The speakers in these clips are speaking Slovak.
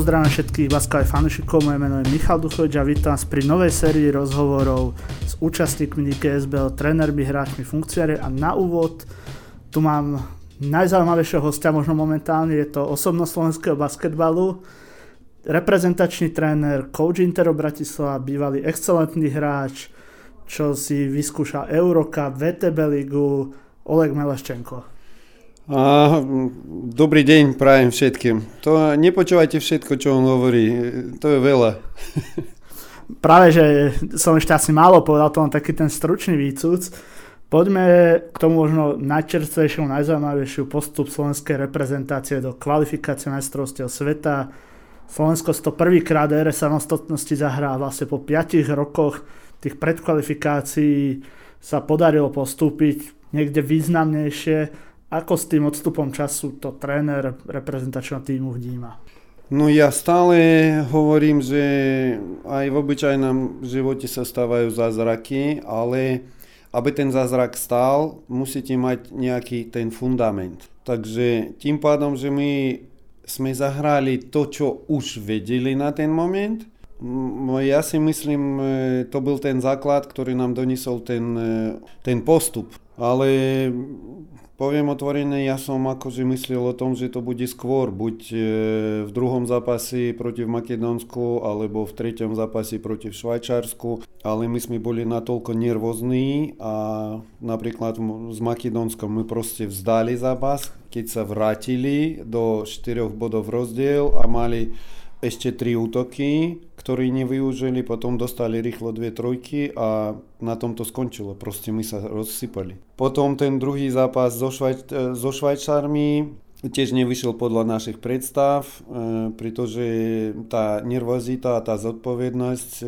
Pozdravím všetkých baskové fanúšikov, moje meno je Michal Duchovič a vítam vás pri novej sérii rozhovorov s účastníkmi SBL, trénermi, hráčmi, funkciári a na úvod tu mám najzaujímavejšieho hostia možno momentálne, je to osobnosť slovenského basketbalu, reprezentačný tréner, coach Intero Bratislava, bývalý excelentný hráč, čo si vyskúšal Eurocup, VTB ligu, Oleg Meleščenko. A, dobrý deň prajem všetkým. To nepočúvajte všetko, čo on hovorí. To je veľa. Práve, že som ešte asi málo povedal, to len taký ten stručný výcud. Poďme k tomu možno najčerstvejšiu, najzaujímavejšiu postup slovenskej reprezentácie do kvalifikácie majstrovstiev sveta. Slovensko 101. krát ére samostatnosti zahrá vlastne po 5 rokoch tých predkvalifikácií sa podarilo postúpiť niekde významnejšie ako s tým odstupom času to tréner reprezentačného týmu vníma? No ja stále hovorím, že aj v obyčajnom živote sa stávajú zázraky, ale aby ten zázrak stál, musíte mať nejaký ten fundament. Takže tým pádom, že my sme zahrali to, čo už vedeli na ten moment, ja si myslím, e, to byl ten základ, ktorý nám donesol ten, e, ten postup. Ale Poviem otvorene, ja som akože myslel o tom, že to bude skôr, buď e, v druhom zápase proti Makedónsku, alebo v treťom zápase proti Švajčarsku, ale my sme boli natoľko nervózni a napríklad s Makedónskom my proste vzdali zápas, keď sa vrátili do 4 bodov rozdiel a mali ešte tri útoky, ktorí nevyužili, potom dostali rýchlo dve trojky a na tom to skončilo. Proste my sa rozsypali. Potom ten druhý zápas so, Švajč- so Švajčármi tiež nevyšiel podľa našich predstav, e, pretože tá nervozita a tá zodpovednosť e,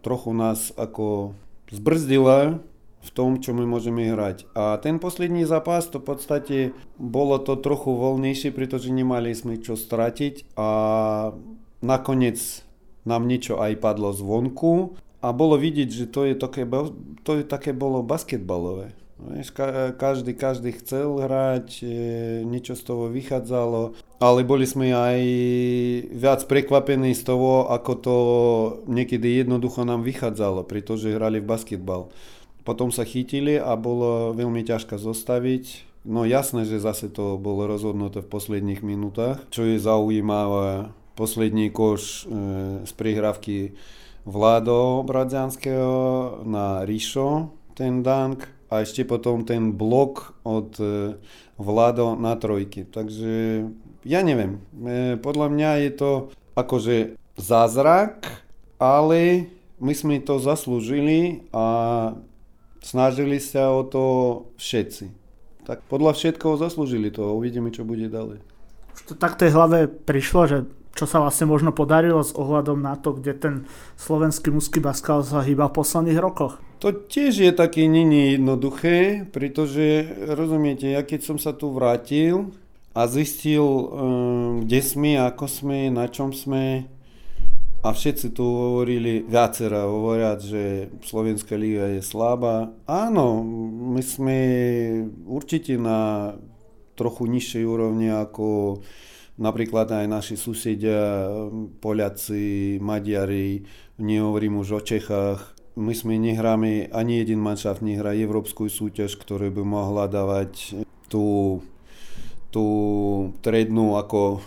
trochu nás ako zbrzdila v tom, čo my môžeme hrať. A ten posledný zápas, to v podstate bolo to trochu voľnejšie, pretože nemali sme čo stratiť a nakoniec nám niečo aj padlo zvonku a bolo vidieť, že to je také, to je také bolo basketbalové. Každý, každý chcel hrať, e, niečo z toho vychádzalo, ale boli sme aj viac prekvapení z toho, ako to niekedy jednoducho nám vychádzalo, pretože hrali v basketbal. Potom sa chytili a bolo veľmi ťažko zostaviť. No jasné, že zase to bolo rozhodnuté v posledných minútach, čo je zaujímavé. Posledný koš e, z prihrávky Vlado Bradzianského na Ríšo, ten dank a ešte potom ten blok od e, Vlado na trojky. Takže ja neviem, e, podľa mňa je to akože zázrak, ale my sme to zaslúžili a snažili sa o to všetci. Tak podľa všetkoho zaslúžili to, uvidíme, čo bude ďalej. Už to tak tej hlave prišlo, že čo sa vlastne možno podarilo s ohľadom na to, kde ten slovenský mužský baskal sa hýba v posledných rokoch? To tiež je také není jednoduché, pretože rozumiete, ja keď som sa tu vrátil a zistil, um, kde sme, ako sme, na čom sme, a všetci tu hovorili, viacera hovorят, že Slovenská liga je slabá. Áno, my sme určite na trochu nižšej úrovni ako napríklad aj naši susedia, Poliaci, Maďari, nehovorím už o Čechách. My sme nehráme, ani jeden manšaft nehrá európsku súťaž, ktorá by mohla dávať tú, tú trednú ako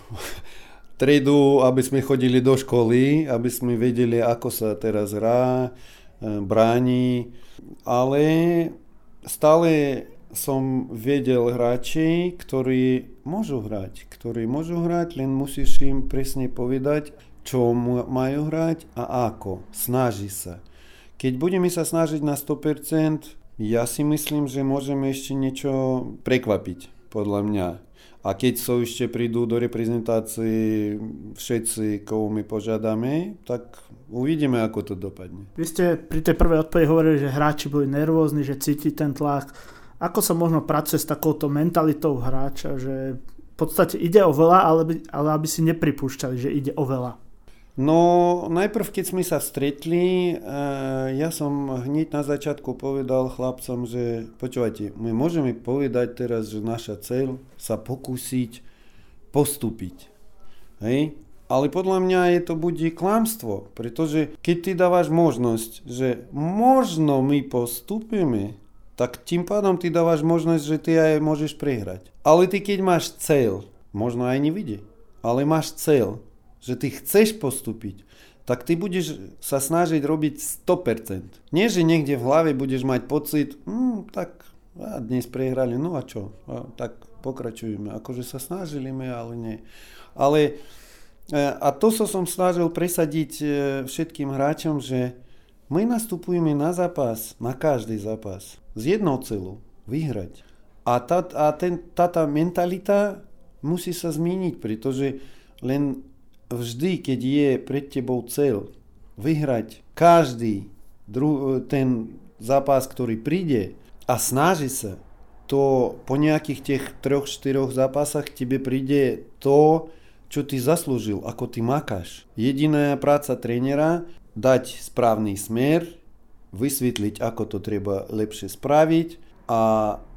triedu, aby sme chodili do školy, aby sme vedeli, ako sa teraz hrá, e, bráni, ale stále som vedel hráči, ktorí môžu hrať, ktorí môžu hrať, len musíš im presne povedať, čo majú hrať a ako. Snaží sa. Keď budeme sa snažiť na 100%, ja si myslím, že môžeme ešte niečo prekvapiť, podľa mňa. A keď sa ešte prídu do reprezentácie všetci, koho my požiadame, tak uvidíme, ako to dopadne. Vy ste pri tej prvej odpovedi hovorili, že hráči boli nervózni, že cíti ten tlak. Ako sa možno pracuje s takouto mentalitou hráča, že v podstate ide o veľa, ale, ale aby si nepripúšťali, že ide o veľa? No, najprv keď sme sa stretli, eh, ja som hneď na začiatku povedal chlapcom, že počúvajte, my môžeme povedať teraz, že naša cel sa pokúsiť postúpiť. Hej? Ale podľa mňa je to bude klamstvo, pretože keď ty dávaš možnosť, že možno my postupíme, tak tým pádom ty dávaš možnosť, že ty aj môžeš prehrať. Ale ty keď máš cieľ, možno aj nevidie, ale máš cieľ, že ty chceš postúpiť, tak ty budeš sa snažiť robiť 100%. Nie, že niekde v hlave budeš mať pocit, hm, tak a dnes prehrali, no a čo, a, tak pokračujeme. Akože sa snažili, ale nie. Ale E, a to sa som snažil presadiť e, všetkým hráčom, že my nastupujeme na zápas, na každý zápas, z jednou celu, vyhrať. A, tá, a ten, táto mentalita musí sa zmeniť, pretože len vždy, keď je pred tebou cel vyhrať každý dru, ten zápas, ktorý príde a snaží sa, to po nejakých tých troch, štyroch zápasách tebe príde to, čo ty zaslúžil, ako ty makáš. Jediná práca trénera dať správny smer, vysvetliť, ako to treba lepšie spraviť a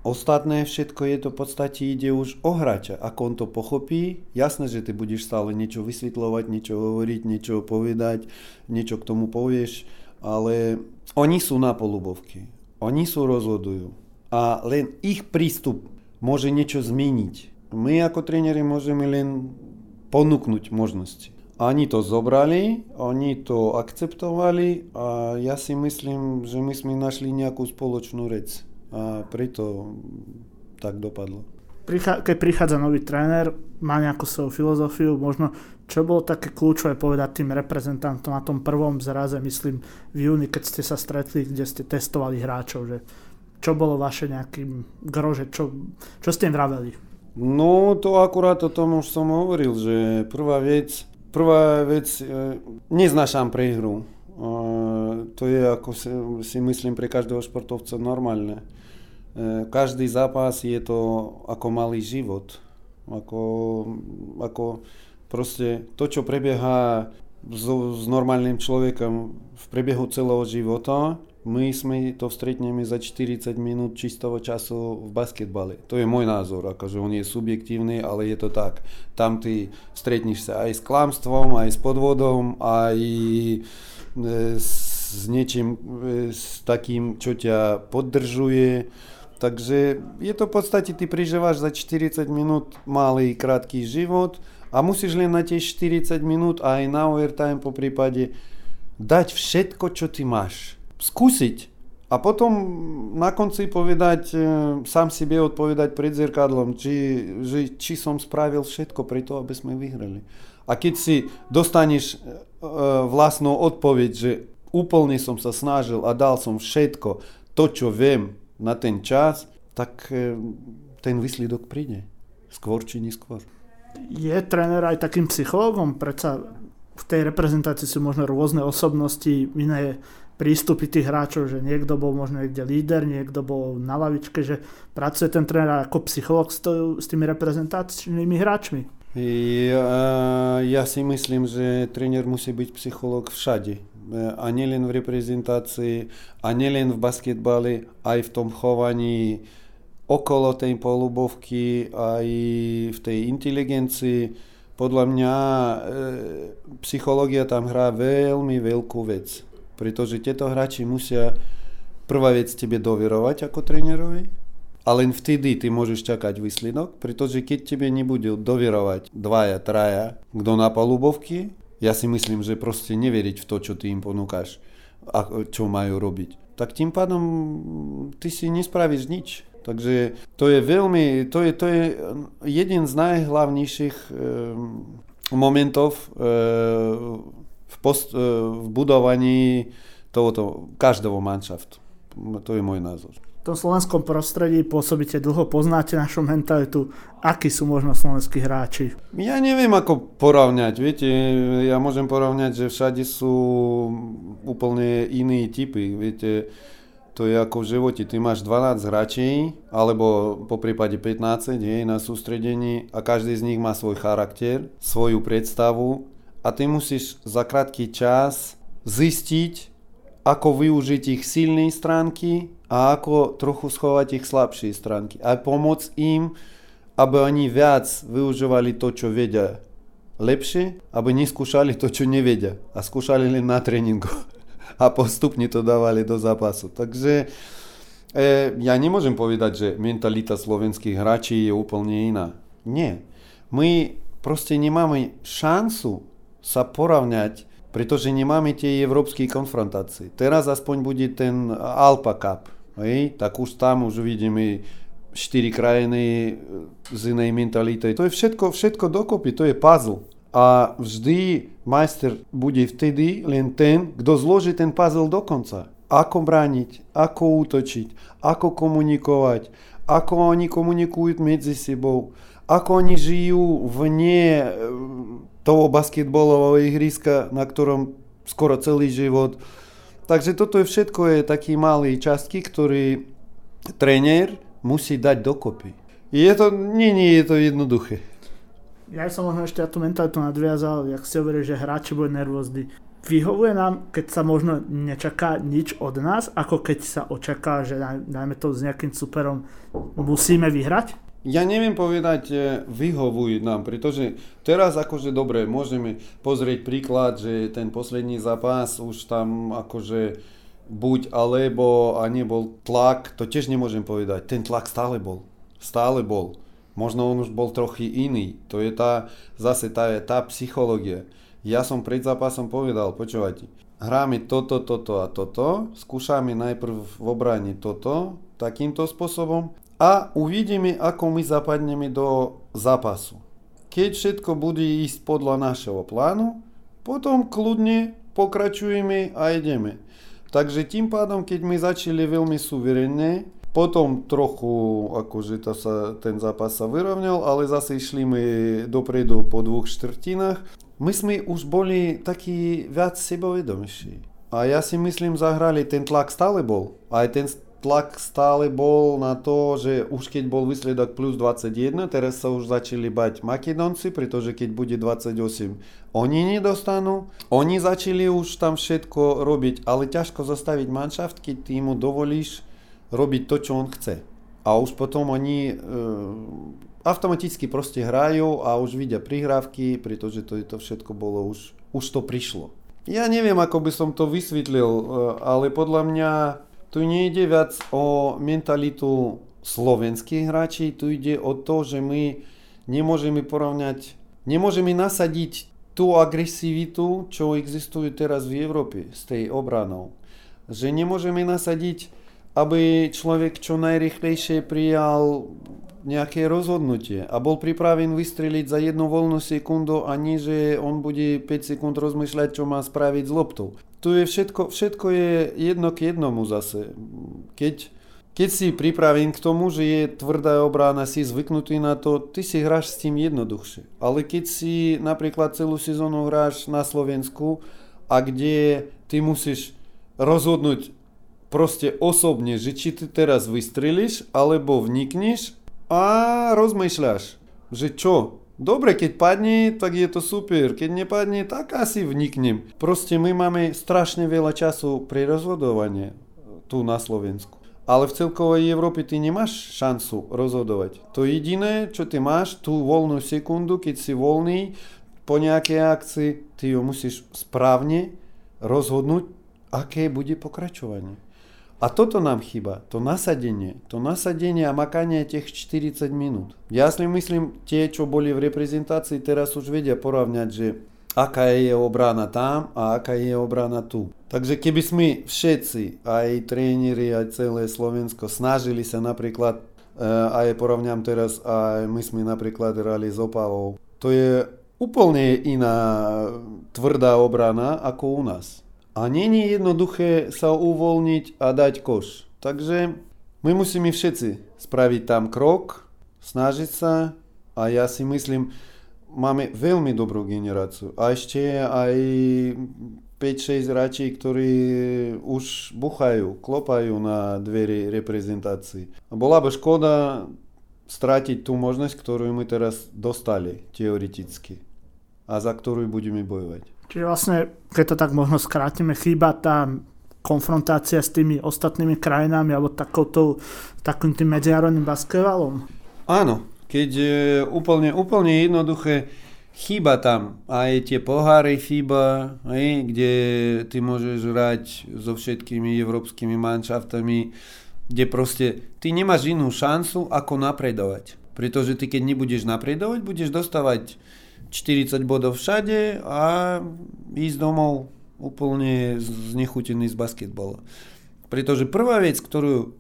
ostatné všetko je to v podstate ide už o hráča. Ako on to pochopí, jasné, že ty budeš stále niečo vysvetľovať, niečo hovoriť, niečo povedať, niečo k tomu povieš, ale oni sú na polubovke, oni sú rozhodujú a len ich prístup môže niečo zmeniť. My ako tréneri môžeme len ponúknuť možnosti. Oni to zobrali, oni to akceptovali a ja si myslím, že my sme našli nejakú spoločnú reč a preto tak dopadlo. Keď prichádza nový tréner, má nejakú svoju filozofiu, možno čo bolo také kľúčové povedať tým reprezentantom na tom prvom zraze, myslím v júni, keď ste sa stretli, kde ste testovali hráčov, že čo bolo vaše nejakým grože, čo, čo ste im vraveli? No to akurát o tom už som hovoril, že prvá vec, prvá vec, e, neznášam prehru. E, to je, ako si, si myslím, pre každého športovca normálne. E, každý zápas je to ako malý život. Ako, ako proste to, čo prebieha s, s normálnym človekom v priebehu celého života, my sme to stretneme za 40 minút čistého času v basketbale. To je môj názor, akože on je subjektívny, ale je to tak. Tam ty stretneš sa aj s klamstvom, aj s podvodom, aj e, s niečím, e, s takým, čo ťa podržuje. Takže je to v podstate, ty prežívaš za 40 minút malý, krátky život a musíš len na tie 40 minút aj na overtime po prípade dať všetko, čo ty máš skúsiť a potom na konci povedať, e, sám sebe odpovedať pred zrkadlom, či, že, či som spravil všetko preto, aby sme vyhrali. A keď si dostaneš e, vlastnú odpoveď, že úplne som sa snažil a dal som všetko, to, čo viem na ten čas, tak e, ten výsledok príde. Skôr či neskôr. Je tréner aj takým psychologom? Predsa v tej reprezentácii sú možno rôzne osobnosti, iné prístupy tých hráčov, že niekto bol možno niekde líder, niekto bol na lavičke, že pracuje ten tréner ako psycholog s, s tými reprezentačnými hráčmi. Ja, ja si myslím, že tréner musí byť psycholog všade. Nielen v reprezentácii, a nielen v basketbale, aj v tom chovaní okolo tej polubovky, aj v tej inteligencii. Podľa mňa e, psychológia tam hrá veľmi veľkú vec pretože tieto hráči musia prvá vec tebe doverovať ako trénerovi a len vtedy ty môžeš čakať výsledok, pretože keď tebe nebudú doverovať dvaja, traja, kto na palubovky, ja si myslím, že proste neveriť v to, čo ty im ponúkaš a čo majú robiť. Tak tým pádom ty si nespravíš nič. Takže to je veľmi, to je, to je jeden z najhlavnejších e, momentov e, v, post, e, v budovaní tohoto, každého manšaftu. To je môj názor. V tom slovenskom prostredí pôsobíte dlho, poznáte našu mentalitu. Akí sú možno slovenskí hráči? Ja neviem, ako porovnať. Viete, ja môžem porovnať, že všade sú úplne iní typy. Viete, to je ako v živote. Ty máš 12 hráčí, alebo po prípade 15 je, na sústredení a každý z nich má svoj charakter, svoju predstavu a ty musíš za krátky čas zistiť, ako využiť ich silné stránky a ako trochu schovať ich slabšie stránky. A pomôcť im, aby oni viac využívali to, čo vedia lepšie, aby neskúšali to, čo nevedia a skúšali len na tréningu a postupne to dávali do zápasu. Takže e, ja nemôžem povedať, že mentalita slovenských hráčí je úplne iná. Nie. My proste nemáme šancu sa porovnať, pretože nemáme tie európske konfrontácie. Teraz aspoň bude ten Alpa Cup. Hej? Tak už tam už vidíme štyri krajiny z inej mentality. To je všetko, všetko dokopy, to je puzzle. A vždy majster bude vtedy len ten, kto zloží ten puzzle do konca. Ako brániť, ako útočiť, ako komunikovať, ako oni komunikujú medzi sebou, ako oni žijú vne e, toho basketbalového ihriska, na ktorom skoro celý život. Takže toto je všetko je taký malý častky, ktorý tréner musí dať dokopy. Je to, nie, nie je to jednoduché. Ja som možno ešte na tú mentalitu nadviazal, jak si hovorili, že hráči boli nervózni. Vyhovuje nám, keď sa možno nečaká nič od nás, ako keď sa očaká, že dajme to s nejakým superom musíme vyhrať? Ja neviem povedať, e, vyhovujú nám, pretože teraz akože dobre, môžeme pozrieť príklad, že ten posledný zápas už tam akože buď alebo a nebol tlak, to tiež nemôžem povedať. Ten tlak stále bol. Stále bol. Možno on už bol trochu iný. To je tá, zase tá, tá psychológia. Ja som pred zápasom povedal, počúvajte, hráme toto, toto a toto, skúšame najprv v obrane toto, takýmto spôsobom a uvidíme, ako my zapadneme do zápasu. Keď všetko bude ísť podľa našeho plánu, potom kľudne pokračujeme a ideme. Takže tým pádom, keď my začali veľmi suverenne, potom trochu akože to sa, ten zápas sa vyrovnal, ale zase išli my dopredu po dvoch štvrtinách. My sme už boli takí viac sebovedomejší. A ja si myslím, zahrali, ten tlak stále bol. Aj ten tlak stále bol na to, že už keď bol výsledok plus 21, teraz sa už začali bať Makedonci, pretože keď bude 28, oni nedostanú. Oni začali už tam všetko robiť, ale ťažko zastaviť manšaft, keď ty mu dovolíš robiť to, čo on chce. A už potom oni e, automaticky proste hrajú a už vidia prihrávky, pretože to, to všetko bolo už, už to prišlo. Ja neviem, ako by som to vysvetlil, e, ale podľa mňa tu nejde viac o mentalitu slovenských hráčí, tu ide o to, že my nemôžeme porovnať, nemôžeme nasadiť tú agresivitu, čo existuje teraz v Európe s tej obranou. Že nemôžeme nasadiť, aby človek čo najrychlejšie prijal nejaké rozhodnutie a bol pripraven vystreliť za jednu voľnú sekundu a nie, že on bude 5 sekúnd rozmýšľať, čo má spraviť s loptou tu je všetko, všetko je jedno k jednomu zase. Keď, keď si pripravený k tomu, že je tvrdá obrana, si zvyknutý na to, ty si hráš s tým jednoduchšie. Ale keď si napríklad celú sezónu hráš na Slovensku a kde ty musíš rozhodnúť proste osobne, že či ty teraz vystrelíš alebo vnikneš a rozmýšľaš, že čo, Dobre, keď padne, tak je to super. Keď nepadne, tak asi vniknem. Proste my máme strašne veľa času pri rozhodovanie tu na Slovensku. Ale v celkovej Európe ty nemáš šancu rozhodovať. To jediné, čo ty máš, tú voľnú sekundu, keď si voľný po nejakej akcii, ty ju musíš správne rozhodnúť, aké bude pokračovanie. A toto nám chýba, to nasadenie, nasadenie a makanie tých 40 minút. Ja si myslím, tie, čo boli v reprezentácii, teraz už vedia porovnať, že aká je obrana tam a aká je obrana tu. Takže keby sme všetci, aj tréneri, aj celé Slovensko, snažili sa napríklad, e, aj porovňam teraz, aj my sme napríklad hrali s Opavou, to je úplne iná tvrdá obrana ako u nás. A není jednoduché sa uvoľniť a dať koš. Takže my musíme všetci spraviť tam krok, snažiť sa a ja si myslím, máme veľmi dobrú generáciu. A ešte aj 5-6 hráči, ktorí už buchajú, klopajú na dvere reprezentácii. Bola by škoda stratiť tú možnosť, ktorú my teraz dostali teoreticky a za ktorú budeme bojovať. Čiže vlastne, keď to tak možno skrátime, chýba tá konfrontácia s tými ostatnými krajinami alebo takouto, takým tým medzinárodným basketbalom? Áno, keď je úplne, úplne jednoduché, chýba tam aj tie poháry chýba, hej, kde ty môžeš hrať so všetkými európskymi manšaftami, kde proste ty nemáš inú šancu ako napredovať. Pretože ty keď nebudeš napredovať, budeš dostávať 40 bodov všade a ísť domov úplne znechutený z basketbalu. Pretože prvá vec, ktorú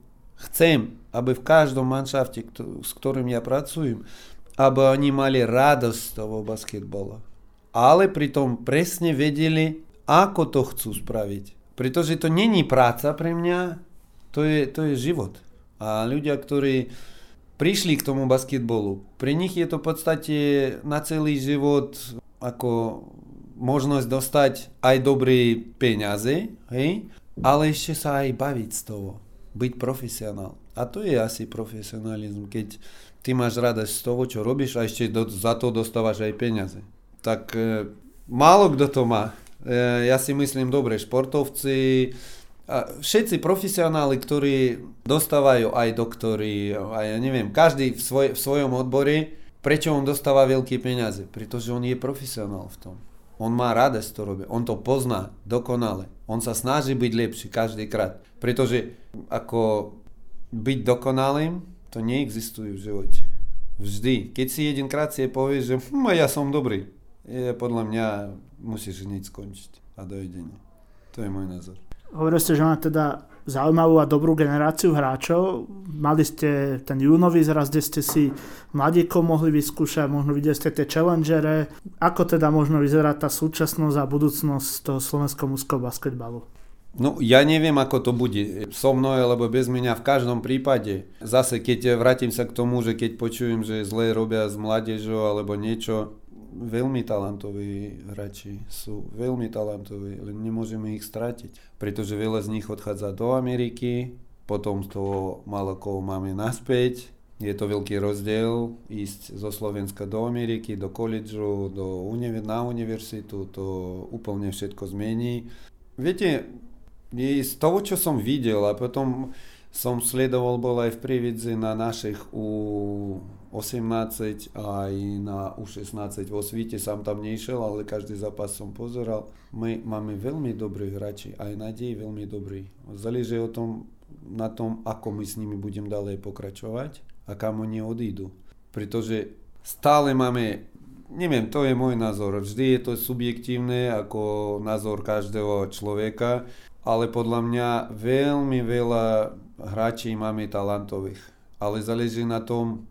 chcem, aby v každom manšafte, s ktorým ja pracujem, aby oni mali radosť z toho basketbalu. Ale pritom presne vedeli, ako to chcú spraviť. Pretože to není práca pre mňa, to je, to je život. A ľudia, ktorí prišli k tomu basketbolu, pre nich je to v podstate na celý život ako možnosť dostať aj dobré peniaze, hej? ale ešte sa aj baviť z toho, byť profesionál. A to je asi profesionalizm, keď ty máš radosť z toho, čo robíš a ešte do, za to dostávaš aj peniaze. Tak e, málo kto to má. E, ja si myslím, dobre, športovci, a všetci profesionáli, ktorí dostávajú aj doktory, aj ja neviem, každý v, svoj, v svojom odbore, prečo on dostáva veľké peniaze? Pretože on je profesionál v tom. On má radosť to robí, on to pozná dokonale. On sa snaží byť lepší každý krát. Pretože ako byť dokonalým, to neexistuje v živote. Vždy. Keď si jedenkrát si povieš, že hm, ja som dobrý, je, podľa mňa musíš hneď skončiť a dojedenie. To je môj názor. Hovorili ste, že má teda zaujímavú a dobrú generáciu hráčov. Mali ste ten júnový zraz, kde ste si mladíkov mohli vyskúšať, možno videli ste tie challengere. Ako teda možno vyzerá tá súčasnosť a budúcnosť toho slovenského mužského basketbalu? No ja neviem, ako to bude so mnou, alebo bez mňa v každom prípade. Zase, keď vrátim sa k tomu, že keď počujem, že zle robia s mládežou alebo niečo, veľmi talentoví hráči sú, veľmi talentoví, len nemôžeme ich stratiť. Pretože veľa z nich odchádza do Ameriky, potom z toho malo koho máme naspäť, je to veľký rozdiel ísť zo Slovenska do Ameriky, do koledžu, do univer- na univerzitu, to úplne všetko zmení. Viete, z toho, čo som videl a potom som sledoval bol aj v Prievidzi na našich U18 aj na U16 vo svite, som tam nešiel, ale každý zápas som pozeral. My máme veľmi dobrých hráči, aj nádej veľmi dobrý. Záleží o tom, na tom, ako my s nimi budem ďalej pokračovať a kam oni odídu. Pretože stále máme neviem, to je môj názor. Vždy je to subjektívne ako názor každého človeka ale podľa mňa veľmi veľa hráčí máme talentových. Ale záleží na tom,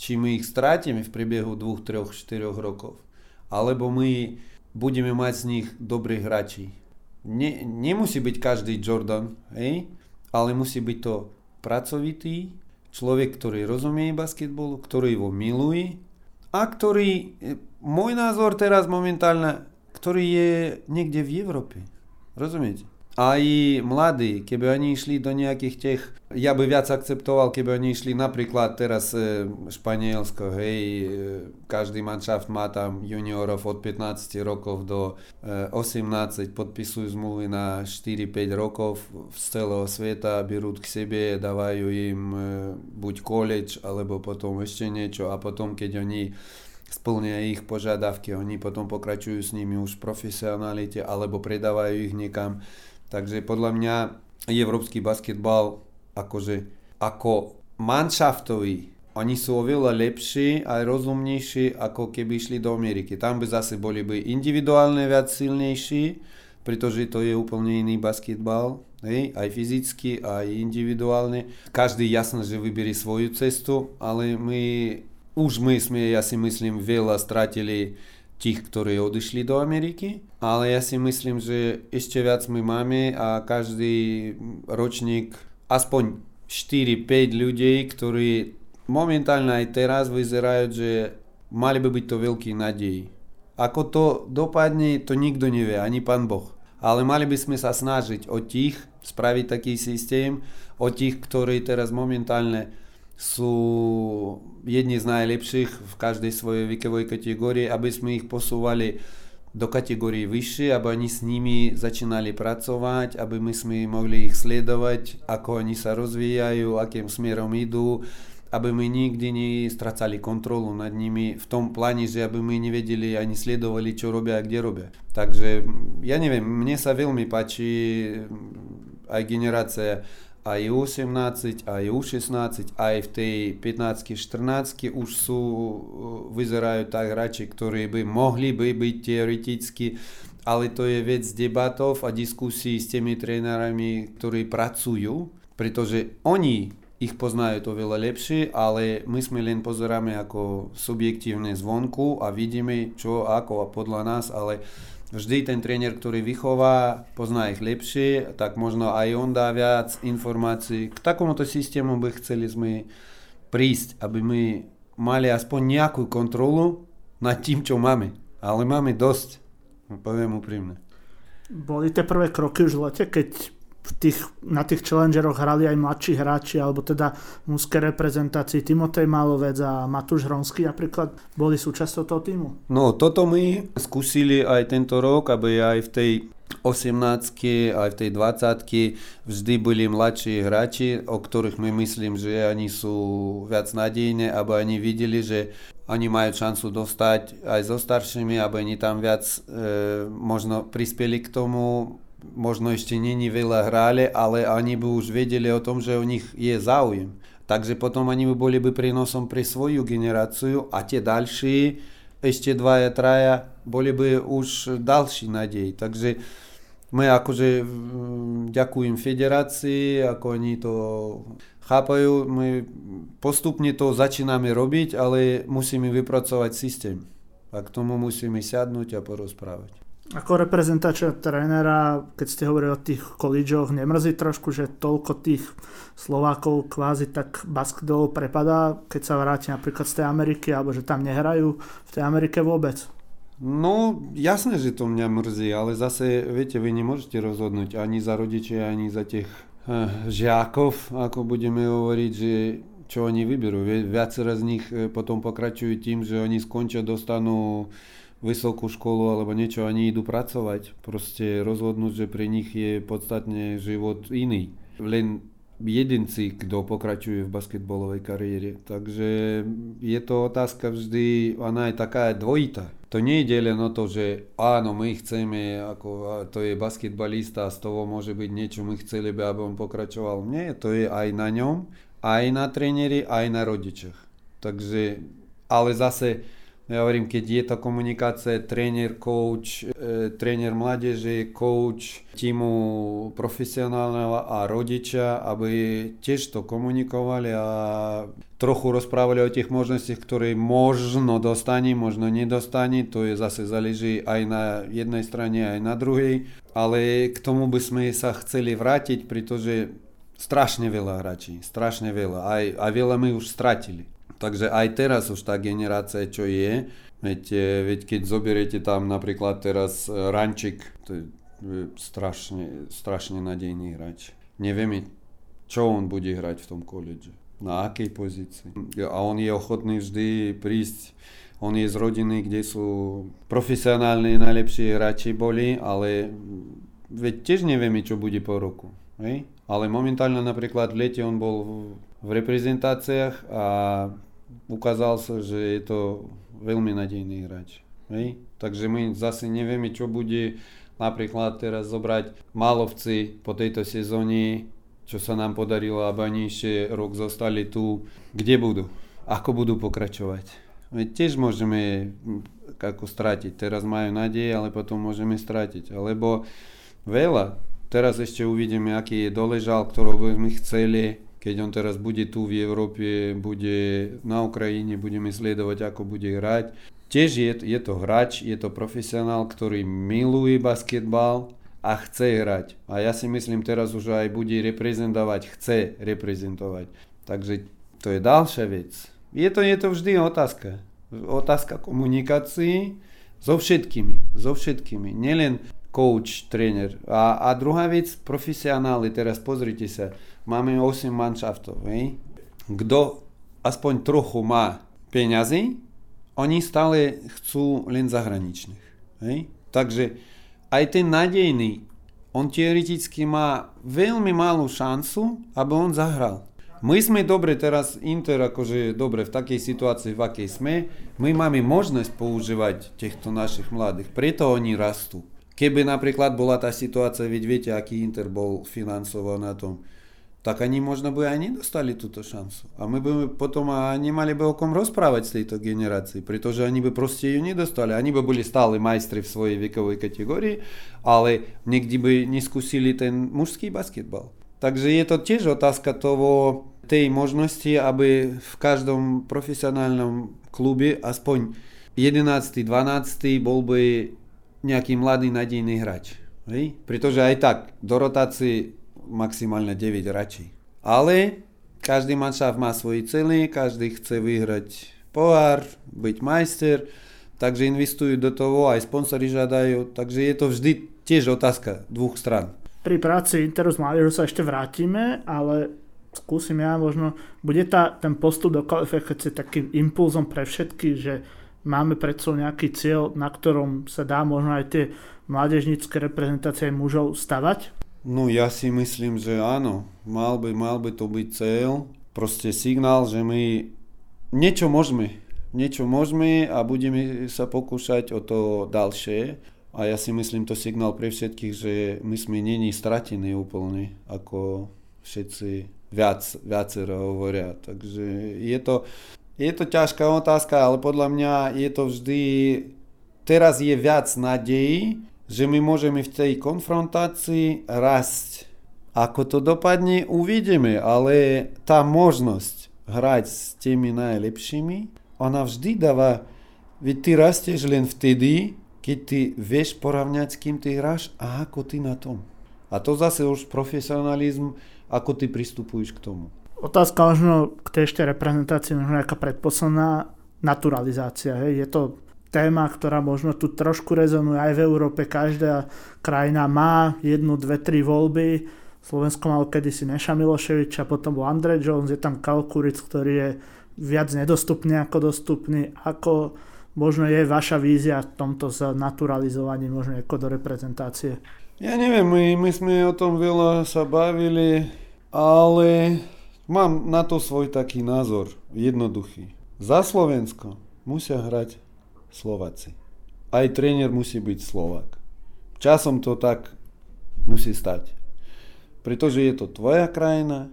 či my ich strátime v priebehu 2, 3, 4 rokov. Alebo my budeme mať z nich dobrých hráči. Ne, nemusí byť každý Jordan, hej? ale musí byť to pracovitý človek, ktorý rozumie basketbolu, ktorý ho miluje a ktorý, môj názor teraz momentálne, ktorý je niekde v Európe. Rozumiete? Aj mladí, keby oni išli do nejakých tých, ja by viac akceptoval, keby oni išli napríklad teraz e, Španielsko, hej, e, každý manšaft má tam juniorov od 15 rokov do e, 18, podpisujú zmluvy na 4-5 rokov z celého sveta, berú k sebe, dávajú im e, buď college, alebo potom ešte niečo. A potom keď oni splnia ich požiadavky, oni potom pokračujú s nimi už v profesionalite alebo predávajú ich niekam Takže podľa mňa európsky basketbal akože ako manšaftový oni sú oveľa lepší a rozumnejší, ako keby išli do Ameriky. Tam by zase boli by individuálne viac silnejší, pretože to je úplne iný basketbal, hej, aj fyzicky, aj individuálne. Každý jasno, že vyberie svoju cestu, ale my, už my sme, ja si myslím, veľa stratili tých, ktorí odišli do Ameriky, ale ja si myslím, že ešte viac my máme a každý ročník aspoň 4-5 ľudí, ktorí momentálne aj teraz vyzerajú, že mali by byť to veľký nádej. Ako to dopadne, to nikto nevie, ani pán Boh. Ale mali by sme sa snažiť o tých, spraviť taký systém, o tých, ktorí teraz momentálne sú jedni z najlepších v každej svojej vekovej kategórii, aby sme ich posúvali do kategórií vyššie, aby oni s nimi začínali pracovať, aby my sme mohli ich sledovať, ako oni sa rozvíjajú, akým smerom idú, aby my nikdy nestracali kontrolu nad nimi v tom pláne, že aby my nevedeli ani sledovali, čo robia a kde robia. Takže ja neviem, mne sa veľmi páči aj generácia aj U18, aj U16, aj v tej 15 14 už sú, vyzerajú tak hráči, ktorí by mohli by byť teoreticky ale to je vec debatov a diskusí s tými trénerami, ktorí pracujú, pretože oni ich poznajú to veľa lepšie, ale my sme len pozeráme ako subjektívne zvonku a vidíme čo, ako a podľa nás, ale vždy ten tréner, ktorý vychová, pozná ich lepšie, tak možno aj on dá viac informácií. K takomuto systému by chceli sme prísť, aby my mali aspoň nejakú kontrolu nad tým, čo máme. Ale máme dosť, poviem úprimne. Boli tie prvé kroky už v lete, keď v tých, na tých challengeroch hrali aj mladší hráči, alebo teda mužské reprezentácii Timotej Malovec a Matúš Hronský napríklad boli súčasťou toho týmu? No, toto my skúsili aj tento rok, aby aj v tej 18 aj v tej 20 vždy boli mladší hráči, o ktorých my myslím, že oni sú viac nadejné, aby oni videli, že oni majú šancu dostať aj so staršími, aby oni tam viac e, možno prispeli k tomu možno ešte není veľa hrali, ale oni by už vedeli o tom, že u nich je záujem. Takže potom oni by boli by prínosom pre svoju generáciu a tie ďalší, ešte dvaja, traja, boli by už ďalší nádej. Takže my akože ďakujem federácii, ako oni to chápajú, my postupne to začíname robiť, ale musíme vypracovať systém. A k tomu musíme sadnúť a porozprávať. Ako reprezentačná trénera, keď ste hovorili o tých kolížoch, nemrzí trošku, že toľko tých Slovákov kvázi tak basketball prepadá, keď sa vráti napríklad z tej Ameriky, alebo že tam nehrajú v tej Amerike vôbec? No, jasné, že to mňa mrzí, ale zase, viete, vy nemôžete rozhodnúť ani za rodičia, ani za tých eh, žiakov, ako budeme hovoriť, že čo oni vyberú. Viacero z nich eh, potom pokračujú tým, že oni skončia, dostanú vysokú školu alebo niečo, ani idú pracovať. Proste rozhodnúť, že pre nich je podstatne život iný. Len jedinci, kto pokračuje v basketbalovej kariére. Takže je to otázka vždy, ona je taká dvojitá. To nie je len o to, že áno, my chceme, ako to je basketbalista, z toho môže byť niečo, my chceli by, aby on pokračoval. Nie, to je aj na ňom, aj na tréneri, aj na rodičoch. Takže, ale zase ja hovorím, keď je to komunikácia tréner, coach, e, tréner mládeže, coach týmu profesionálneho a rodičia, aby tiež to komunikovali a trochu rozprávali o tých možnostiach, ktoré možno dostane, možno nedostane, to je zase záleží aj na jednej strane, aj na druhej, ale k tomu by sme sa chceli vrátiť, pretože strašne veľa hráčí, strašne veľa, aj, a veľa my už stratili. Takže aj teraz už tá generácia, čo je, veď, e, veď keď zoberiete tam napríklad teraz e, Rančik, to je strašne, strašne nadejný hráč. Nevieme, čo on bude hrať v tom koledže, na akej pozícii. A on je ochotný vždy prísť on je z rodiny, kde sú profesionálni najlepší hráči boli, ale veď tiež nevieme, čo bude po roku. Hej? Ale momentálne napríklad v lete on bol v reprezentáciách a ukázal sa, že je to veľmi nadejný hráč. Hej? Takže my zase nevieme, čo bude napríklad teraz zobrať Málovci po tejto sezóne, čo sa nám podarilo, aby oni ešte rok zostali tu, kde budú, ako budú pokračovať. My tiež môžeme hm, ako stratiť. Teraz majú nádej, ale potom môžeme stratiť. Alebo veľa. Teraz ešte uvidíme, aký je doležal, ktorého by sme chceli keď on teraz bude tu v Európe, bude na Ukrajine, budeme sledovať, ako bude hrať. Tiež je, je to hráč, je to profesionál, ktorý miluje basketbal a chce hrať. A ja si myslím, teraz už aj bude reprezentovať, chce reprezentovať. Takže to je ďalšia vec. Je to, je to vždy otázka. Otázka komunikácií so všetkými. So všetkými. Nielen coach, tréner. A, a druhá vec, profesionáli, teraz pozrite sa máme 8 manšaftov. Hej. Kto aspoň trochu má peňazí, oni stále chcú len zahraničných. Hej. Takže aj ten nadejný, on teoreticky má veľmi malú šancu, aby on zahral. My sme dobre teraz, Inter akože dobre v takej situácii, v akej sme, my máme možnosť používať týchto našich mladých, preto oni rastú. Keby napríklad bola tá situácia, veď viete, aký Inter bol financovo na tom, tak oni možno by ani dostali túto šancu. A my by potom a nemali by o kom rozprávať z tejto generácii, pretože oni by proste ju nedostali. Oni by boli stále majstri v svojej vekovej kategórii, ale nikdy by neskúsili ten mužský basketbal. Takže je to tiež otázka toho, tej možnosti, aby v každom profesionálnom klube aspoň 11. 12. bol by nejaký mladý nadejný hráč. Hej? Pretože aj tak do rotácie maximálne 9 radší. Ale každý manšaft má svoje cely, každý chce vyhrať pohár, byť majster, takže investujú do toho, aj sponsory žiadajú, takže je to vždy tiež otázka dvoch stran. Pri práci Interu s mládežou sa ešte vrátime, ale skúsim ja možno, bude tá, ten postup do kvalifikácie takým impulzom pre všetky, že máme pred sebou nejaký cieľ, na ktorom sa dá možno aj tie mládežnícke reprezentácie mužov stavať? No ja si myslím, že áno. Mal by, mal by to byť cieľ. Proste signál, že my niečo môžeme. Niečo môžeme a budeme sa pokúšať o to ďalšie. A ja si myslím to signál pre všetkých, že my sme není stratení úplne, ako všetci viac, viacero hovoria. Takže je to, je to ťažká otázka, ale podľa mňa je to vždy, teraz je viac nádejí, že my môžeme v tej konfrontácii rásť. Ako to dopadne, uvidíme, ale tá možnosť hrať s tými najlepšími, ona vždy dáva, veď ty rastieš len vtedy, keď ty vieš porovnať, s kým ty hráš a ako ty na tom. A to zase už profesionalizm, ako ty pristupuješ k tomu. Otázka možno k tej ešte reprezentácii, možno nejaká predposledná naturalizácia. Hej. Je to téma, ktorá možno tu trošku rezonuje aj v Európe. Každá krajina má jednu, dve, tri voľby. Slovensko malo kedysi Neša Miloševiča, potom bol Andrej Jones, je tam Kalkuric, ktorý je viac nedostupný ako dostupný. Ako možno je vaša vízia v tomto naturalizovaní možno ako do reprezentácie? Ja neviem, my, my sme o tom veľa sa bavili, ale mám na to svoj taký názor, jednoduchý. Za Slovensko musia hrať Slováci. Aj tréner musí byť Slovák. Časom to tak musí stať. Pretože je to tvoja krajina,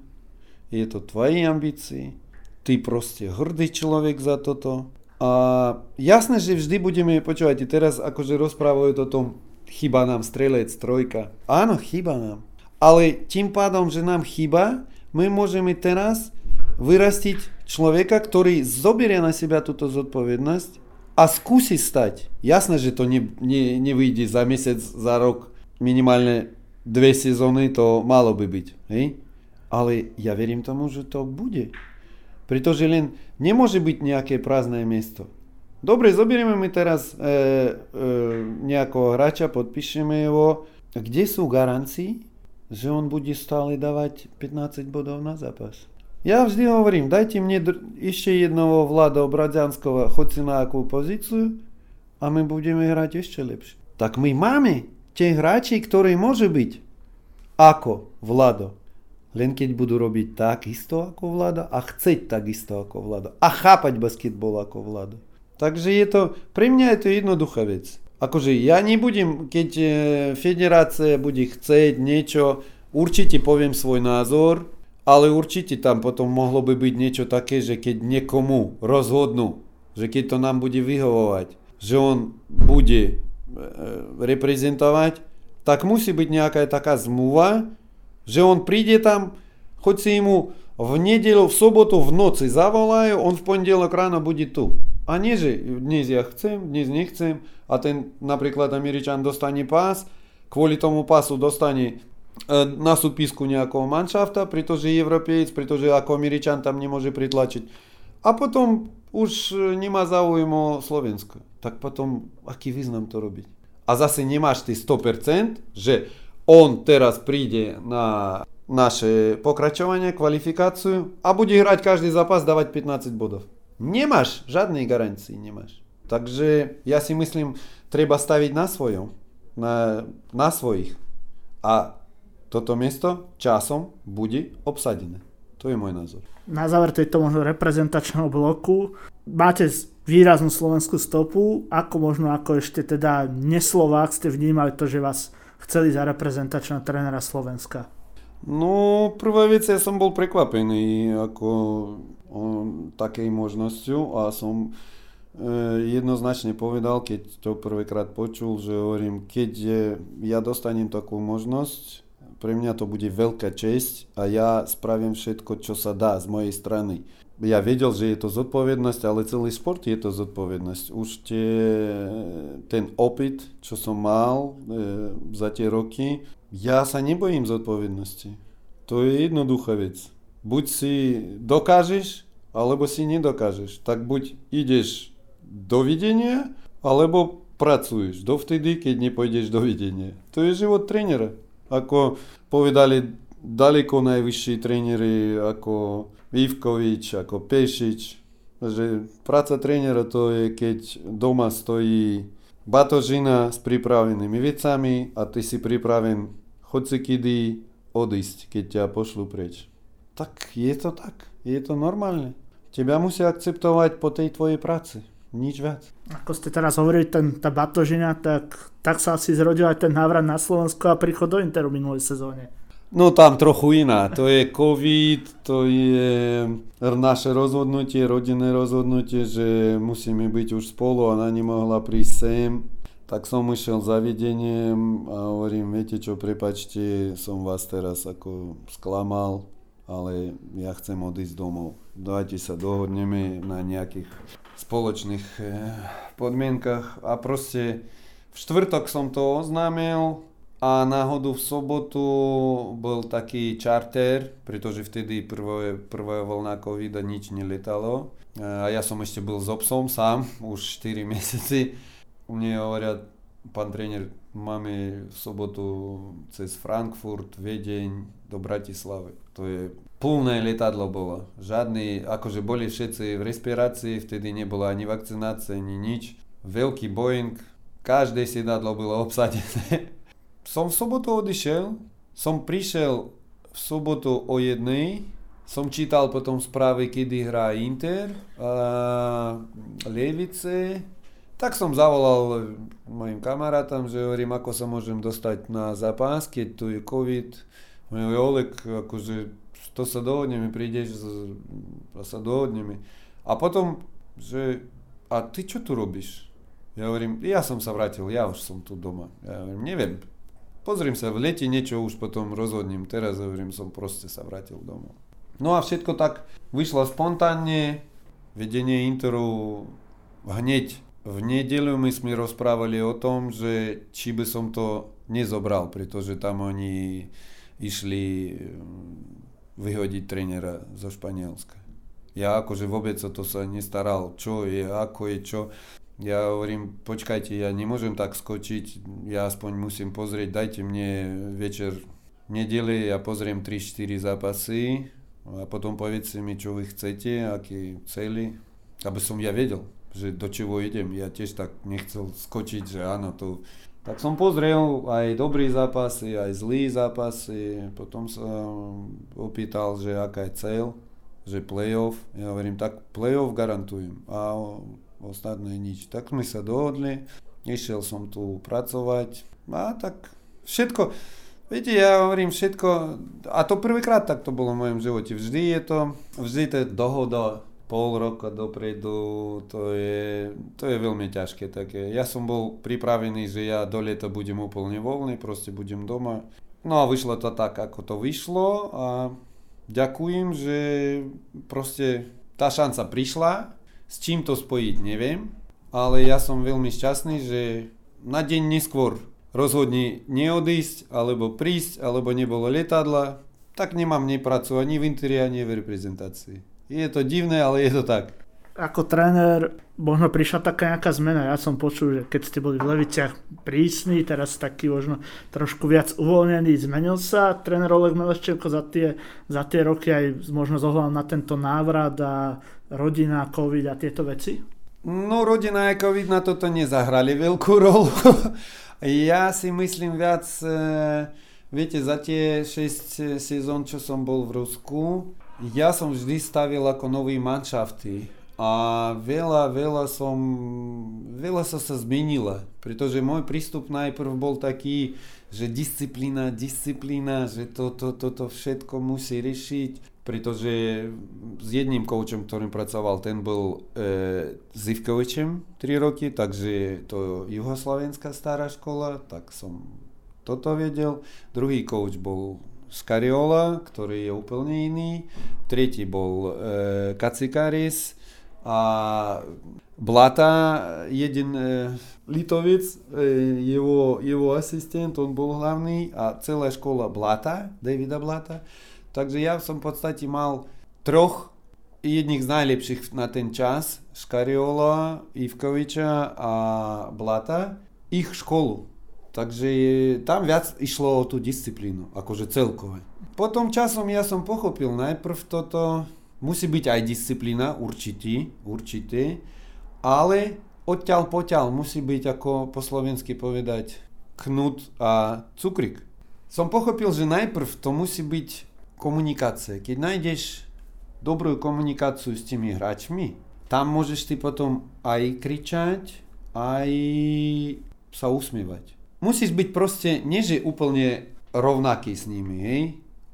je to tvoje ambície, ty proste hrdý človek za toto. A jasné, že vždy budeme, počúvajte, teraz akože rozprávajú o tom, chyba nám strelec, trojka. Áno, chyba nám. Ale tým pádom, že nám chyba, my môžeme teraz vyrastiť človeka, ktorý zoberie na seba túto zodpovednosť a skúsi stať. Jasné, že to ne, ne, nevyjde za mesiac, za rok, minimálne dve sezóny to malo by byť. Hej? Ale ja verím tomu, že to bude. Pretože len nemôže byť nejaké prázdne miesto. Dobre, zoberieme mi teraz e, e, nejakého hráča, podpíšeme ho. Kde sú garancie, že on bude stále dávať 15 bodov na zápas. Я вжди говорим, дайте мне еще одного Влада Обрадянского хоть на какую позицию, а мы будем играть еще лучше. Так мы маме те играчи, которые может быть. Ако Владо. Len keď budú robiť tak isto ako Vlado a chceť tak isto ako Vlado a chápať basketbol ako Vlado. Takže je to, pre mňa je to jednoduchá vec. Akože ja nebudem, keď e, federácia bude chceť niečo, určite poviem svoj názor, ale určite tam potom mohlo by byť niečo také, že keď niekomu rozhodnú, že keď to nám bude vyhovovať, že on bude e, reprezentovať, tak musí byť nejaká taká zmluva, že on príde tam, choď si mu v nedelu, v sobotu, v noci zavolajú, on v pondelok ráno bude tu. Они же dnes ja chcem, dnes nechcem a ten napríklad Američan dostane pás, kvôli tomu pásu dostane na súpisku nejakého manšafta, pretože европеец, pretože ako там не может pritlačiť. А потом уж э, нема ему Словенська. Так потом, а який визнам то робить? А заси немаш ты 100%, же он раз прийде на наше покрачування, квалификацию, а будет играть каждый запас, давать 15 бодов? Nemáš, žiadnej garancii nemáš. Takže ja si myslím, treba staviť na svojom, na, na svojich. A toto miesto časom bude obsadené. To je môj názor. Na záver tejto možno reprezentačného bloku máte výraznú slovenskú stopu, ako možno ako ešte teda neslovák ste vnímali to, že vás chceli za reprezentačného trénera Slovenska? Ja som bol prekvapený ako o takej možnosťou a som e, jednoznačne povedal, keď to prvýkrát počul, že hovorím, keď je, ja dostanem takú možnosť, pre mňa to bude veľká česť a ja spravím všetko, čo sa dá z mojej strany ja vedel, že je to zodpovednosť, ale celý šport je to zodpovednosť. Už tie, ten opit, čo som mal e, za tie roky, ja sa nebojím zodpovednosti. To je jednoduchá vec. Buď si dokážeš, alebo si nedokážeš. Tak buď ideš do videnia, alebo pracuješ dovtedy, keď nepôjdeš do videnia. To je život trénera. Ako povedali daleko najvyšší tréneri, ako Ivkovič, ako Pešič. Že práca trénera to je, keď doma stojí batožina s pripravenými vecami a ty si pripraven si kedy odísť, keď ťa pošlu preč. Tak je to tak. Je to normálne. Teba musia akceptovať po tej tvojej práci. Nič viac. Ako ste teraz hovorili, ten, tá batožina, tak, tak sa asi zrodil aj ten návrat na Slovensko a príchod do Interu minulej sezóne. No tam trochu iná. To je COVID, to je naše rozhodnutie, rodinné rozhodnutie, že musíme byť už spolu ona nemohla prísť sem. Tak som išiel za videním a hovorím, viete čo, prepačte, som vás teraz ako sklamal, ale ja chcem odísť domov. Dajte sa, dohodneme na nejakých spoločných eh, podmienkach a proste v štvrtok som to oznámil, a náhodou v sobotu bol taký čarter, pretože vtedy prvé, prvá vlna covid nič neletalo. A ja som ešte bol s obsom sám, už 4 mesiaci. Mne hovoria, pán tréner, máme v sobotu cez Frankfurt, Viedeň do Bratislavy. To je plné letadlo bolo. Žiadny, akože boli všetci v respirácii, vtedy nebola ani vakcinácia, ani nič. Veľký Boeing, každé sedadlo bolo obsadené som v sobotu odišiel, som prišiel v sobotu o jednej, som čítal potom správy, kedy hrá Inter, a Levice, tak som zavolal mojim kamarátom, že hovorím, ako sa môžem dostať na zápas, keď tu je COVID. Môj Olek, akože to sa dohodneme, prídeš sa dohodneme. A potom, že a ty čo tu robíš? Ja hovorím, ja som sa vrátil, ja už som tu doma. Ja hovorím, neviem, Pozriem sa v lete niečo, už potom rozhodnem. Teraz hovorím, som proste sa vrátil domov. No a všetko tak vyšlo spontánne. Vedenie Interu hneď v nedeľu my sme rozprávali o tom, že či by som to nezobral, pretože tam oni išli mm, vyhodiť trénera zo Španielska. Ja akože vôbec o to sa nestaral, čo je, ako je, čo. Ja hovorím, počkajte, ja nemôžem tak skočiť, ja aspoň musím pozrieť, dajte mne večer nedeli, ja pozriem 3-4 zápasy a potom povedzte mi, čo vy chcete, aký celý, aby som ja vedel, že do čoho idem. Ja tiež tak nechcel skočiť, že áno, to... Tak som pozrel aj dobrý zápasy, aj zlý zápasy, potom sa opýtal, že aká je cel, že playoff. Ja hovorím, tak playoff garantujem. A ostatné nič. Tak sme sa dohodli, išiel som tu pracovať a tak všetko, viete, ja hovorím všetko, a to prvýkrát tak to bolo v mojom živote. Vždy je to, vždy to je dohoda pol roka dopredu, to je, to je veľmi ťažké také. Ja som bol pripravený, že ja do leta budem úplne voľný, proste budem doma. No a vyšlo to tak, ako to vyšlo a ďakujem, že proste tá šanca prišla s čím to spojiť, neviem, ale ja som veľmi šťastný, že na deň neskôr rozhodne neodísť, alebo prísť, alebo nebolo letadla, tak nemám ni prácu ani v interi, ani v reprezentácii. Je to divné, ale je to tak. Ako tréner možno prišla taká nejaká zmena. Ja som počul, že keď ste boli v Leviciach prísni, teraz taký možno trošku viac uvoľnený, zmenil sa tréner Oleg Meleščenko za tie, za tie roky aj možno zohľadom na tento návrat a rodina, covid a tieto veci? No rodina a covid na toto nezahrali veľkú rolu. ja si myslím viac, e, viete, za tie 6 sezón, čo som bol v Rusku, Ja som vždy stavil ako nový manšafty a veľa, veľa som, veľa sa sa zmenilo, pretože môj prístup najprv bol taký, že disciplína, disciplína, že to, to, to, všetko musí riešiť, pretože s jedným koučom, ktorým pracoval, ten bol e, s Ivkovičem 3 roky, takže to juhoslavenská stará škola, tak som toto vedel. Druhý kouč bol Skariola, ktorý je úplne iný. Tretí bol e, Kacikaris jeden e, Litovec, e, jeho, jeho asistent, on bol hlavný a celá škola Blata, Davida Blata. Takže ja som v podstate mal troch jedných z najlepších na ten čas, Škariola, Ivkoviča a Blata, ich školu. Takže tam viac išlo o tú disciplínu, akože celkové. Potom časom ja som pochopil, najprv toto musí byť aj disciplína, určitý, určitý, ale odtiaľ poťaľ musí byť, ako po slovensky povedať, knut a cukrik. Som pochopil, že najprv to musí byť komunikácia. Keď nájdeš dobrú komunikáciu s tými hráčmi, tam môžeš ty potom aj kričať, aj sa usmievať musíš byť proste, nie že úplne rovnaký s nimi, hej?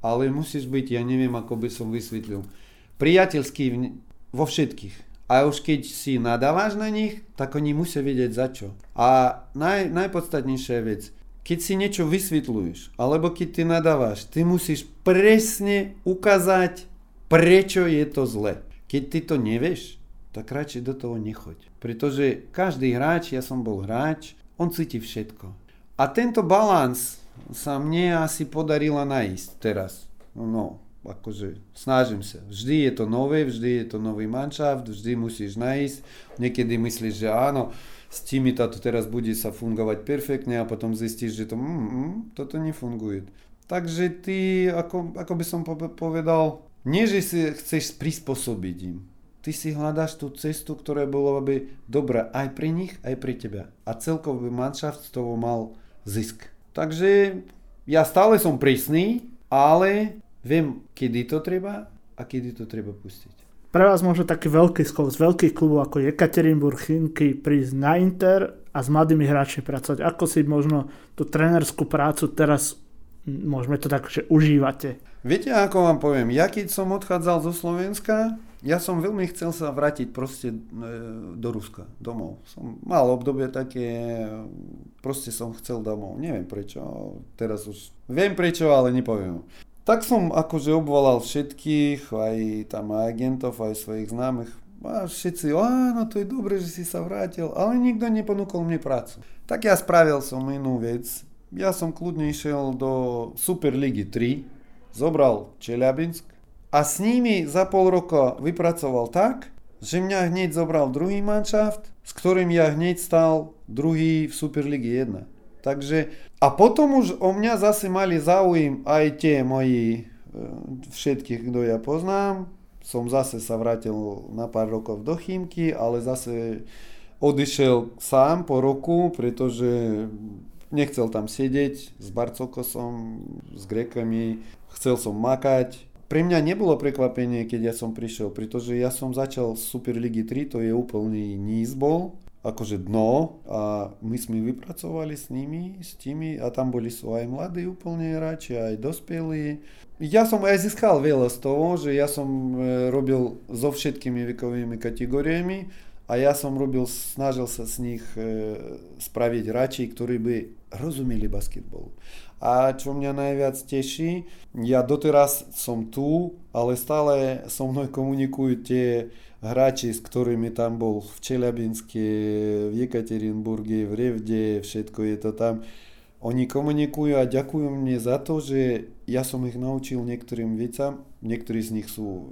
ale musíš byť, ja neviem, ako by som vysvetlil, priateľský vo všetkých. A už keď si nadávaš na nich, tak oni musia vedieť za čo. A naj, najpodstatnejšia vec, keď si niečo vysvetľuješ, alebo keď ty nadávaš, ty musíš presne ukázať, prečo je to zle. Keď ty to nevieš, tak radšej do toho nechoď. Pretože každý hráč, ja som bol hráč, on cíti všetko. A tento balans sa mne asi podarilo nájsť teraz. No, akože snažím sa. Vždy je to nové, vždy je to nový manšaft, vždy musíš nájsť. Niekedy myslíš, že áno, s tými to teraz bude sa fungovať perfektne a potom zistíš, že to, mm, mm, toto nefunguje. Takže ty, ako, ako by som povedal, nie, že si chceš prispôsobiť im. Ty si hľadáš tú cestu, ktorá bola by dobrá aj pre nich, aj pre teba. A celkový manšaft z toho mal zisk. Takže ja stále som prísny, ale viem, kedy to treba a kedy to treba pustiť. Pre vás môže taký veľký skok z veľkých klubov ako Jekaterinburg, Chinky prísť na Inter a s mladými hráčmi pracovať. Ako si možno tú trenerskú prácu teraz, môžeme to tak, že užívate? Viete, ako vám poviem, ja keď som odchádzal zo Slovenska, ja som veľmi chcel sa vrátiť proste e, do Ruska, domov. Som mal obdobie také, proste som chcel domov. Neviem prečo, teraz už viem prečo, ale nepoviem. Tak som akože obvolal všetkých, aj tam aj agentov, aj svojich známych. A všetci, áno, to je dobre, že si sa vrátil, ale nikto neponúkol mne prácu. Tak ja spravil som inú vec. Ja som kľudne išiel do Superligy 3, zobral Čeliabinsk, a s nimi za pol roka vypracoval tak, že mňa hneď zobral druhý manšaft, s ktorým ja hneď stal druhý v Superligi 1. Takže, a potom už o mňa zase mali záujem aj tie moji, e, všetkých, kto ja poznám. Som zase sa vrátil na pár rokov do Chýmky, ale zase odišiel sám po roku, pretože nechcel tam sedieť s Barcokosom, s Grekami, chcel som makať, pre mňa nebolo prekvapenie, keď ja som prišiel, pretože ja som začal z Superligy 3, to je úplný níz bol, akože dno a my sme vypracovali s nimi, s tými a tam boli sú aj mladí úplne hráči, aj dospelí. Ja som aj získal veľa z toho, že ja som e, robil so všetkými vekovými kategóriami a ja som robil, snažil sa z nich e, spraviť hráči, ktorí by rozumeli basketbolu. A čo mňa najviac teší, ja doteraz som tu, ale stále so mnou komunikujú tie hráči, s ktorými tam bol v Čeliabinske, v Jekaterinburge, v Revde, všetko je to tam. Oni komunikujú a ďakujú mne za to, že ja som ich naučil niektorým vecam. Niektorí z nich sú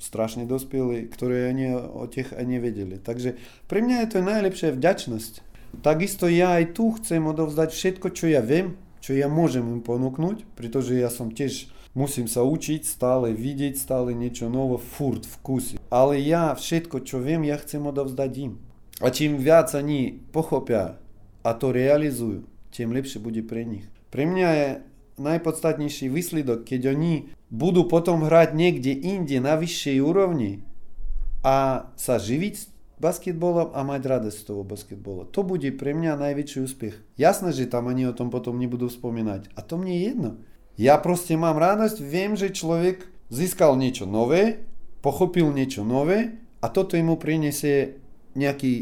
strašne dospelí, ktoré ani o tých ani nevedeli. Takže pre mňa je to najlepšia vďačnosť. Takisto ja aj tu chcem odovzdať všetko, čo ja viem, čo ja môžem im ponúknuť, pretože ja som tiež musím sa učiť, stále vidieť, stále niečo nové, furt v kuse. Ale ja všetko, čo viem, ja chcem odovzdať im. A čím viac oni pochopia a to realizujú, tým lepšie bude pre nich. Pre mňa je najpodstatnejší výsledok, keď oni budú potom hrať niekde inde na vyššej úrovni a sa živiť a mať radosť z toho basketbola. To bude pre mňa najväčší úspech. Jasné, že tam ani o tom potom nebudú spomínať. A to mne je jedno. Ja proste mám radosť, viem, že človek získal niečo nové, pochopil niečo nové a toto mu prinesie nejaký,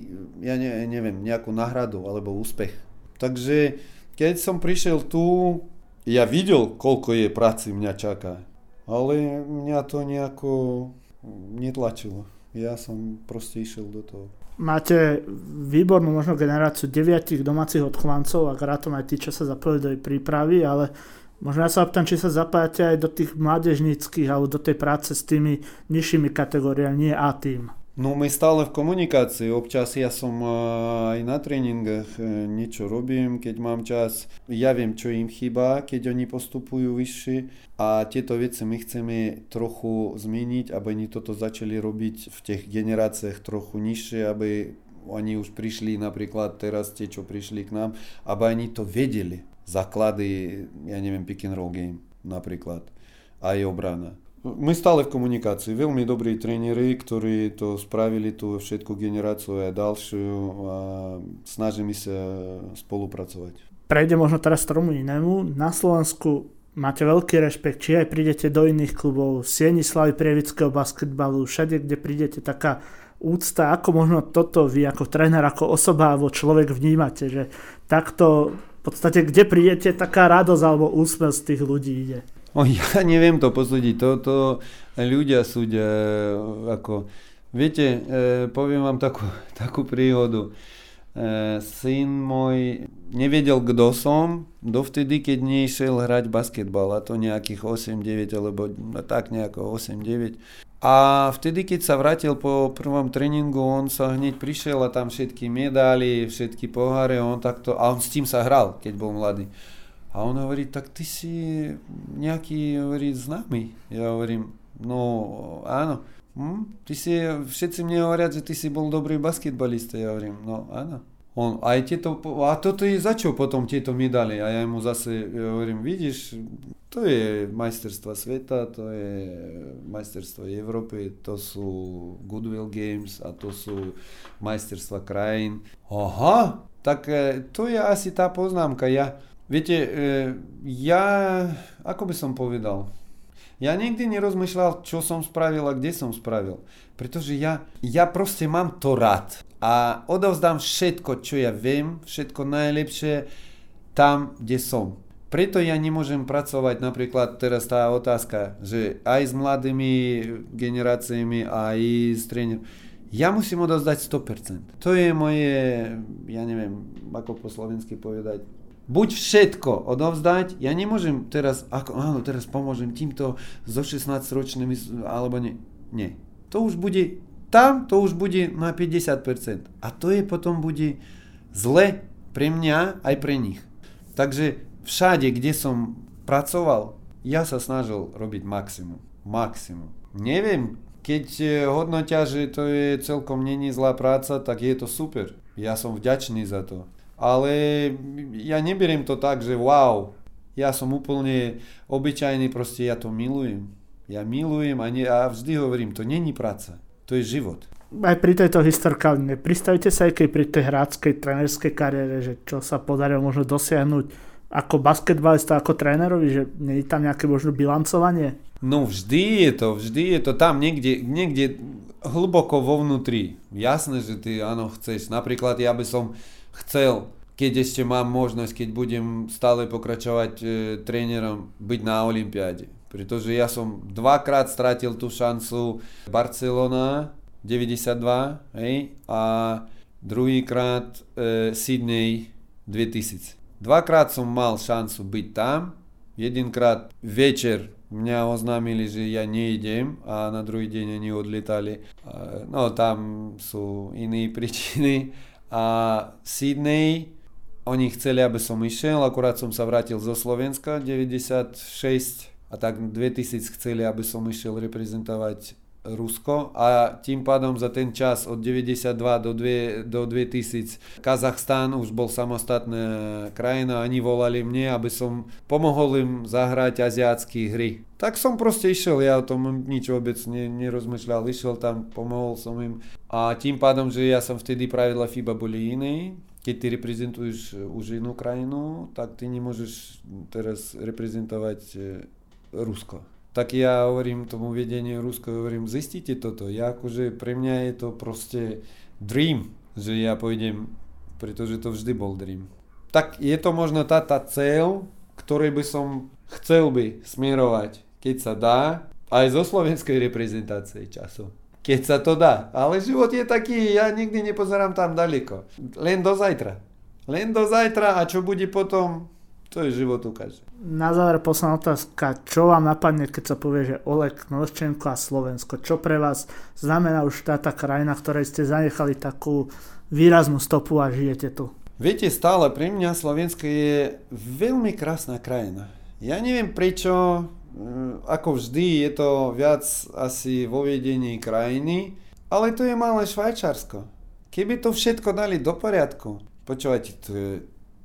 ja ne, neviem, nejakú náhradu alebo úspech. Takže keď som prišiel tu, ja videl, koľko je práci mňa čaká, ale mňa to nejako netlačilo ja som proste išiel do toho. Máte výbornú možno generáciu deviatich domácich odchovancov a rátom aj tí, čo sa zapojili do jej prípravy, ale možno ja sa opýtam, či sa zapájate aj do tých mládežníckých alebo do tej práce s tými nižšími kategóriami, nie A tým. My stále v komunikácii, občas ja som aj na tréningach e, niečo robím, keď mám čas, ja viem, čo im chýba, keď oni postupujú vyššie a tieto veci my chceme trochu zmeniť, aby oni toto začali robiť v tých generáciách trochu nižšie, aby oni už prišli napríklad teraz tie, čo prišli k nám, aby oni to vedeli. Základy, ja neviem, pick and roll game napríklad, aj obrana. My stále v komunikácii. Veľmi dobrí tréneri, ktorí to spravili tú všetku generáciu a ďalšiu a snažíme sa spolupracovať. Prejde možno teraz tomu inému. Na Slovensku máte veľký rešpekt, či aj prídete do iných klubov, Sieni Slavy prievického basketbalu, všade, kde prídete, taká úcta, ako možno toto vy ako tréner, ako osoba alebo človek vnímate, že takto v podstate, kde prídete, taká radosť alebo úsmev z tých ľudí ide. O, ja neviem to posúdiť, to, to ľudia súdia ako... Viete, e, poviem vám takú, takú príhodu. E, syn môj nevedel, kto som, dovtedy, keď nešiel hrať basketbal, a to nejakých 8-9, alebo no, tak nejako 8-9. A vtedy, keď sa vrátil po prvom tréningu, on sa hneď prišiel a tam všetky medály, všetky poháre, on takto, a on s tým sa hral, keď bol mladý. A on hovorí, tak ty si nejaký, hovorí, známy. Ja hovorím, no áno. Hm? Ty si, všetci mne hovoria, že ty si bol dobrý basketbalista. Ja hovorím, no áno. On, aj tieto, a toto je za čo potom tieto? A ja mu zase ja hovorím, vidíš, to je majsterstva sveta, to je majsterstvo Európy, to sú Goodwill Games a to sú majsterstva krajín. Aha, tak e, to je asi tá poznámka. Ja, Viete, e, ja, ako by som povedal, ja nikdy nerozmýšľal, čo som spravil a kde som spravil. Pretože ja, ja proste mám to rád. A odovzdám všetko, čo ja viem, všetko najlepšie tam, kde som. Preto ja nemôžem pracovať napríklad teraz tá otázka, že aj s mladými generáciami, aj s trénermi. Ja musím odovzdať 100%. To je moje, ja neviem, ako po slovensky povedať, buď všetko odovzdať, ja nemôžem teraz, ako, áno, teraz pomôžem týmto so 16-ročnými, alebo nie. Nie. To už bude, tam to už bude na 50%. A to je potom bude zle pre mňa aj pre nich. Takže všade, kde som pracoval, ja sa snažil robiť maximum. Maximum. Neviem, keď eh, hodnotia, že to je celkom není zlá práca, tak je to super. Ja som vďačný za to ale ja neberiem to tak, že wow, ja som úplne obyčajný, proste ja to milujem. Ja milujem a, nie, a vždy hovorím, to není práca, to je život. Aj pri tejto historkálne, pristavite sa aj keď pri tej hráckej trénerskej kariére, že čo sa podarilo možno dosiahnuť ako basketbalista, ako trénerovi, že nie je tam nejaké možno bilancovanie? No vždy je to, vždy je to tam niekde, niekde hlboko vo vnútri. Jasné, že ty áno chceš. Napríklad ja by som chcel, keď ešte mám možnosť, keď budem stále pokračovať e, trénerom, byť na Olympiáde. Pretože ja som dvakrát stratil tú šancu Barcelona 92 hej, a druhýkrát e, Sydney 2000. Dvakrát som mal šancu byť tam, jedenkrát večer mňa oznámili, že ja nejdem a na druhý deň oni odlietali. No tam sú iné príčiny a Sydney, oni chceli, aby som išiel, akurát som sa vrátil zo Slovenska 96 a tak 2000 chceli, aby som išiel reprezentovať Rusko a tým pádom za ten čas od 92 do, 2, do 2000 Kazachstán už bol samostatná krajina, oni volali mne, aby som pomohol im zahrať aziátske hry. Tak som proste išiel, ja o tom nič vôbec ne, nerozmýšľal, išiel tam, pomohol som im. A tým pádom, že ja som vtedy pravidla FIBA boli iné, keď ty reprezentuješ už inú krajinu, tak ty nemôžeš teraz reprezentovať Rusko tak ja hovorím tomu vedeniu Rusko, hovorím, zistite toto. Ja akože pre mňa je to proste dream, že ja pôjdem, pretože to vždy bol dream. Tak je to možno tá, tá cel, ktorej by som chcel by smerovať, keď sa dá, aj zo slovenskej reprezentácie času. Keď sa to dá. Ale život je taký, ja nikdy nepozerám tam daleko. Len do zajtra. Len do zajtra a čo bude potom, to je život ukáže. Na záver posledná otázka. Čo vám napadne, keď sa povie, že Oleg Novočenko a Slovensko? Čo pre vás znamená už táta krajina, ktorej ste zanechali takú výraznú stopu a žijete tu? Viete, stále pre mňa Slovensko je veľmi krásna krajina. Ja neviem prečo, mm, ako vždy je to viac asi vo vedení krajiny, ale to je malé Švajčarsko. Keby to všetko dali do poriadku, počúvajte, to je,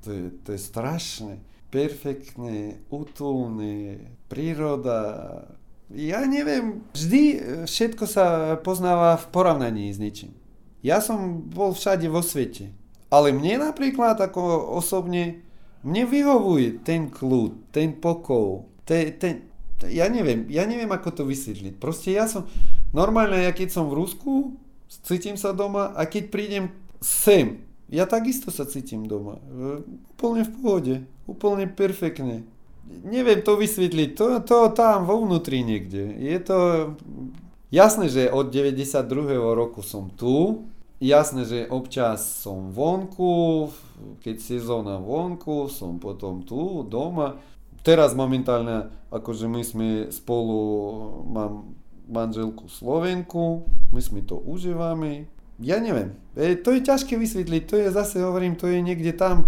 to je, to je strašné perfektné, útulné, príroda. Ja neviem, vždy e, všetko sa poznáva v porovnaní s ničím. Ja som bol všade vo svete, ale mne napríklad ako osobne, mne vyhovuje ten kľud, ten pokoj, ten, ten, ja neviem, ja neviem ako to vysvetliť. Proste ja som, normálne ja keď som v Rusku, cítim sa doma a keď prídem sem, ja takisto sa cítim doma. E, úplne v pohode. Úplne perfektne. Neviem to vysvetliť. To, to tam vo vnútri niekde. Je to... Jasné, že od 92. roku som tu. Jasné, že občas som vonku. Keď sezóna vonku, som potom tu, doma. Teraz momentálne, akože my sme spolu, mám manželku Slovenku, my sme to užívame, ja neviem. E, to je ťažké vysvetliť, to je zase, hovorím, to je niekde tam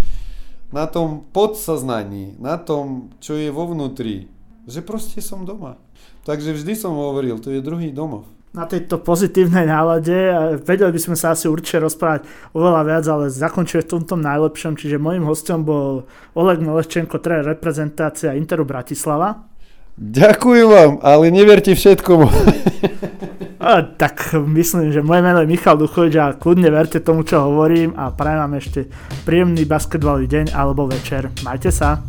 na tom podsaznaní, na tom, čo je vo vnútri, že proste som doma. Takže vždy som hovoril, to je druhý domov. Na tejto pozitívnej nálade vedeli by sme sa asi určite rozprávať oveľa viac, ale zakončuje v tomto najlepšom, čiže môjim hostom bol Oleg Noleščenko, tréner reprezentácia Interu Bratislava. Ďakujem vám, ale neverte všetkomu. Tak myslím, že moje meno je Michal Duchovič a kľudne verte tomu, čo hovorím a prajem vám ešte príjemný basketbalový deň alebo večer. Majte sa.